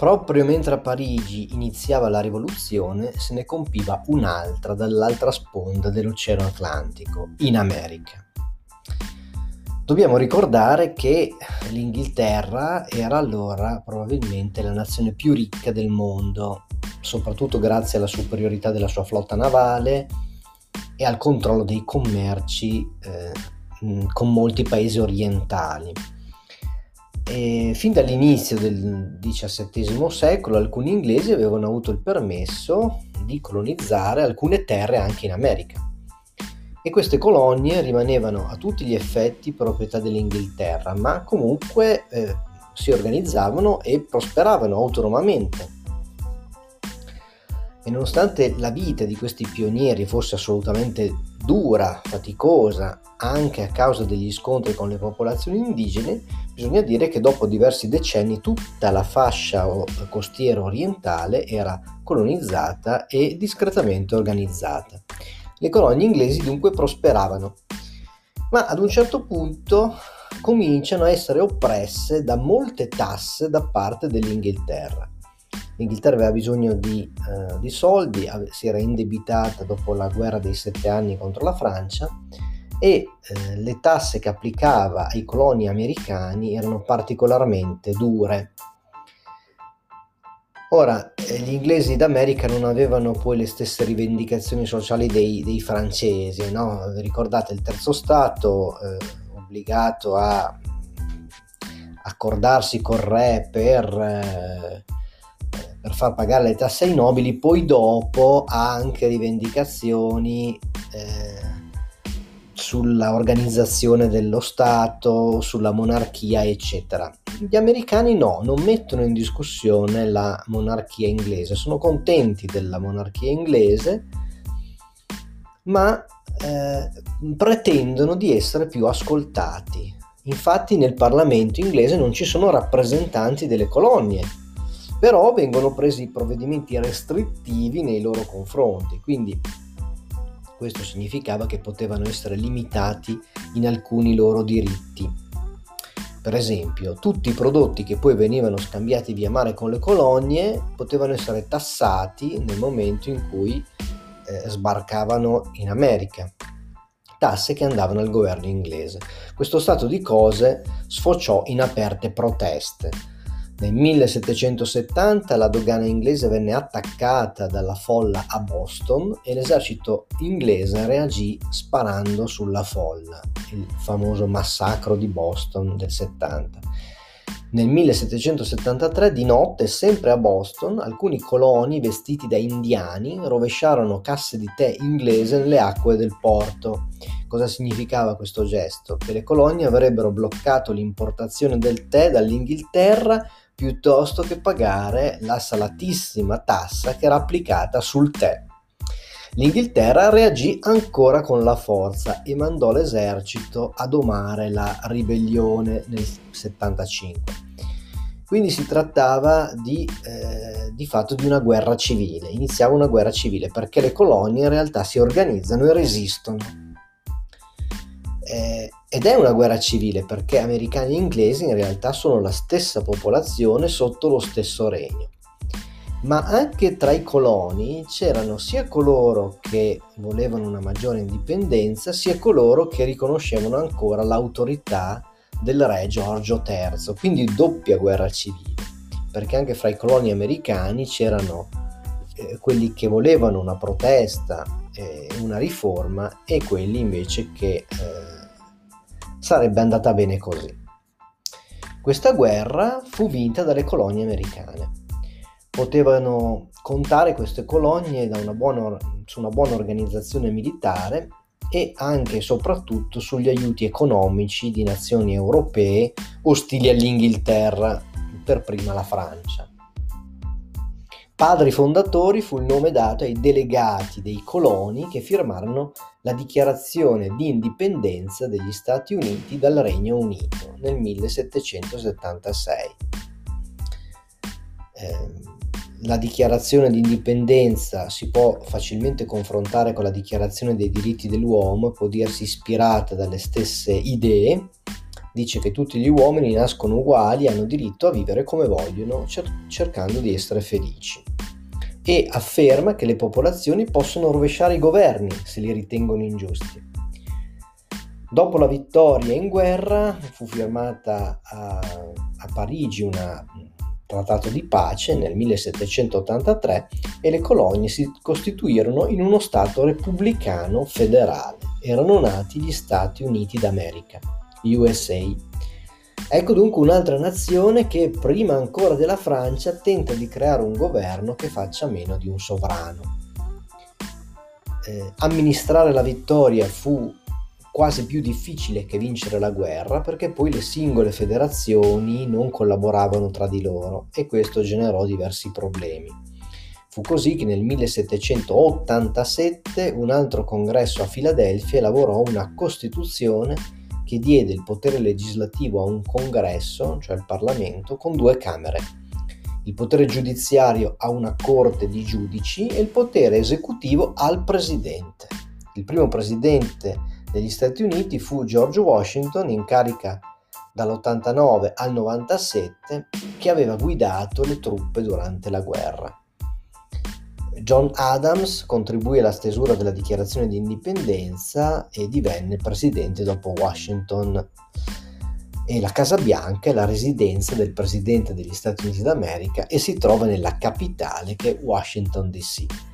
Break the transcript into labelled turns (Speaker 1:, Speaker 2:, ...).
Speaker 1: Proprio mentre a Parigi iniziava la rivoluzione, se ne compiva un'altra dall'altra sponda dell'Oceano Atlantico, in America. Dobbiamo ricordare che l'Inghilterra era allora probabilmente la nazione più ricca del mondo, soprattutto grazie alla superiorità della sua flotta navale e al controllo dei commerci eh, con molti paesi orientali. E fin dall'inizio del XVII secolo alcuni inglesi avevano avuto il permesso di colonizzare alcune terre anche in America e queste colonie rimanevano a tutti gli effetti proprietà dell'Inghilterra, ma comunque eh, si organizzavano e prosperavano autonomamente. E nonostante la vita di questi pionieri fosse assolutamente dura, faticosa, anche a causa degli scontri con le popolazioni indigene, bisogna dire che dopo diversi decenni tutta la fascia costiera orientale era colonizzata e discretamente organizzata. Le colonie inglesi dunque prosperavano, ma ad un certo punto cominciano a essere oppresse da molte tasse da parte dell'Inghilterra. L'Inghilterra aveva bisogno di, uh, di soldi, si era indebitata dopo la guerra dei sette anni contro la Francia e eh, le tasse che applicava ai coloni americani erano particolarmente dure. Ora, eh, gli inglesi d'America non avevano poi le stesse rivendicazioni sociali dei, dei francesi, no? Ricordate il terzo Stato eh, obbligato a accordarsi col re per, eh, per, far pagare le tasse ai nobili, poi dopo ha anche rivendicazioni eh, sulla organizzazione dello Stato, sulla monarchia, eccetera. Gli americani no, non mettono in discussione la monarchia inglese, sono contenti della monarchia inglese, ma eh, pretendono di essere più ascoltati. Infatti nel Parlamento inglese non ci sono rappresentanti delle colonie, però vengono presi provvedimenti restrittivi nei loro confronti, quindi questo significava che potevano essere limitati in alcuni loro diritti. Per esempio, tutti i prodotti che poi venivano scambiati via mare con le colonie potevano essere tassati nel momento in cui eh, sbarcavano in America, tasse che andavano al governo inglese. Questo stato di cose sfociò in aperte proteste nel 1770 la dogana inglese venne attaccata dalla folla a Boston e l'esercito inglese reagì sparando sulla folla, il famoso massacro di Boston del 70. Nel 1773 di notte, sempre a Boston, alcuni coloni vestiti da indiani rovesciarono casse di tè inglese nelle acque del porto. Cosa significava questo gesto? Che le colonie avrebbero bloccato l'importazione del tè dall'Inghilterra piuttosto che pagare la salatissima tassa che era applicata sul tè. L'Inghilterra reagì ancora con la forza e mandò l'esercito a domare la ribellione nel 75. Quindi si trattava di, eh, di fatto di una guerra civile, iniziava una guerra civile perché le colonie in realtà si organizzano e resistono. Eh, ed è una guerra civile perché americani e inglesi in realtà sono la stessa popolazione sotto lo stesso regno. Ma anche tra i coloni c'erano sia coloro che volevano una maggiore indipendenza, sia coloro che riconoscevano ancora l'autorità del re Giorgio III, quindi doppia guerra civile, perché anche fra i coloni americani c'erano eh, quelli che volevano una protesta, eh, una riforma e quelli invece che eh, sarebbe andata bene così. Questa guerra fu vinta dalle colonie americane. Potevano contare queste colonie una buona, su una buona organizzazione militare e anche e soprattutto sugli aiuti economici di nazioni europee ostili all'Inghilterra, per prima la Francia. Padri fondatori fu il nome dato ai delegati dei coloni che firmarono la dichiarazione di indipendenza degli Stati Uniti dal Regno Unito nel 1776. Eh, la dichiarazione di indipendenza si può facilmente confrontare con la dichiarazione dei diritti dell'uomo, può dirsi ispirata dalle stesse idee, dice che tutti gli uomini nascono uguali e hanno diritto a vivere come vogliono, cer- cercando di essere felici. E afferma che le popolazioni possono rovesciare i governi se li ritengono ingiusti. Dopo la vittoria in guerra fu firmata a, a Parigi un trattato di pace nel 1783 e le colonie si costituirono in uno Stato repubblicano federale. Erano nati gli Stati Uniti d'America. USA. Ecco dunque un'altra nazione che prima ancora della Francia tenta di creare un governo che faccia meno di un sovrano. Eh, amministrare la vittoria fu quasi più difficile che vincere la guerra perché poi le singole federazioni non collaboravano tra di loro e questo generò diversi problemi. Fu così che nel 1787 un altro congresso a Filadelfia elaborò una Costituzione che diede il potere legislativo a un congresso, cioè il Parlamento, con due camere. Il potere giudiziario a una corte di giudici e il potere esecutivo al presidente. Il primo presidente degli Stati Uniti fu George Washington, in carica dall'89 al 97, che aveva guidato le truppe durante la guerra. John Adams contribuì alla stesura della dichiarazione di indipendenza e divenne presidente dopo Washington. E la Casa Bianca è la residenza del presidente degli Stati Uniti d'America e si trova nella capitale che è Washington DC.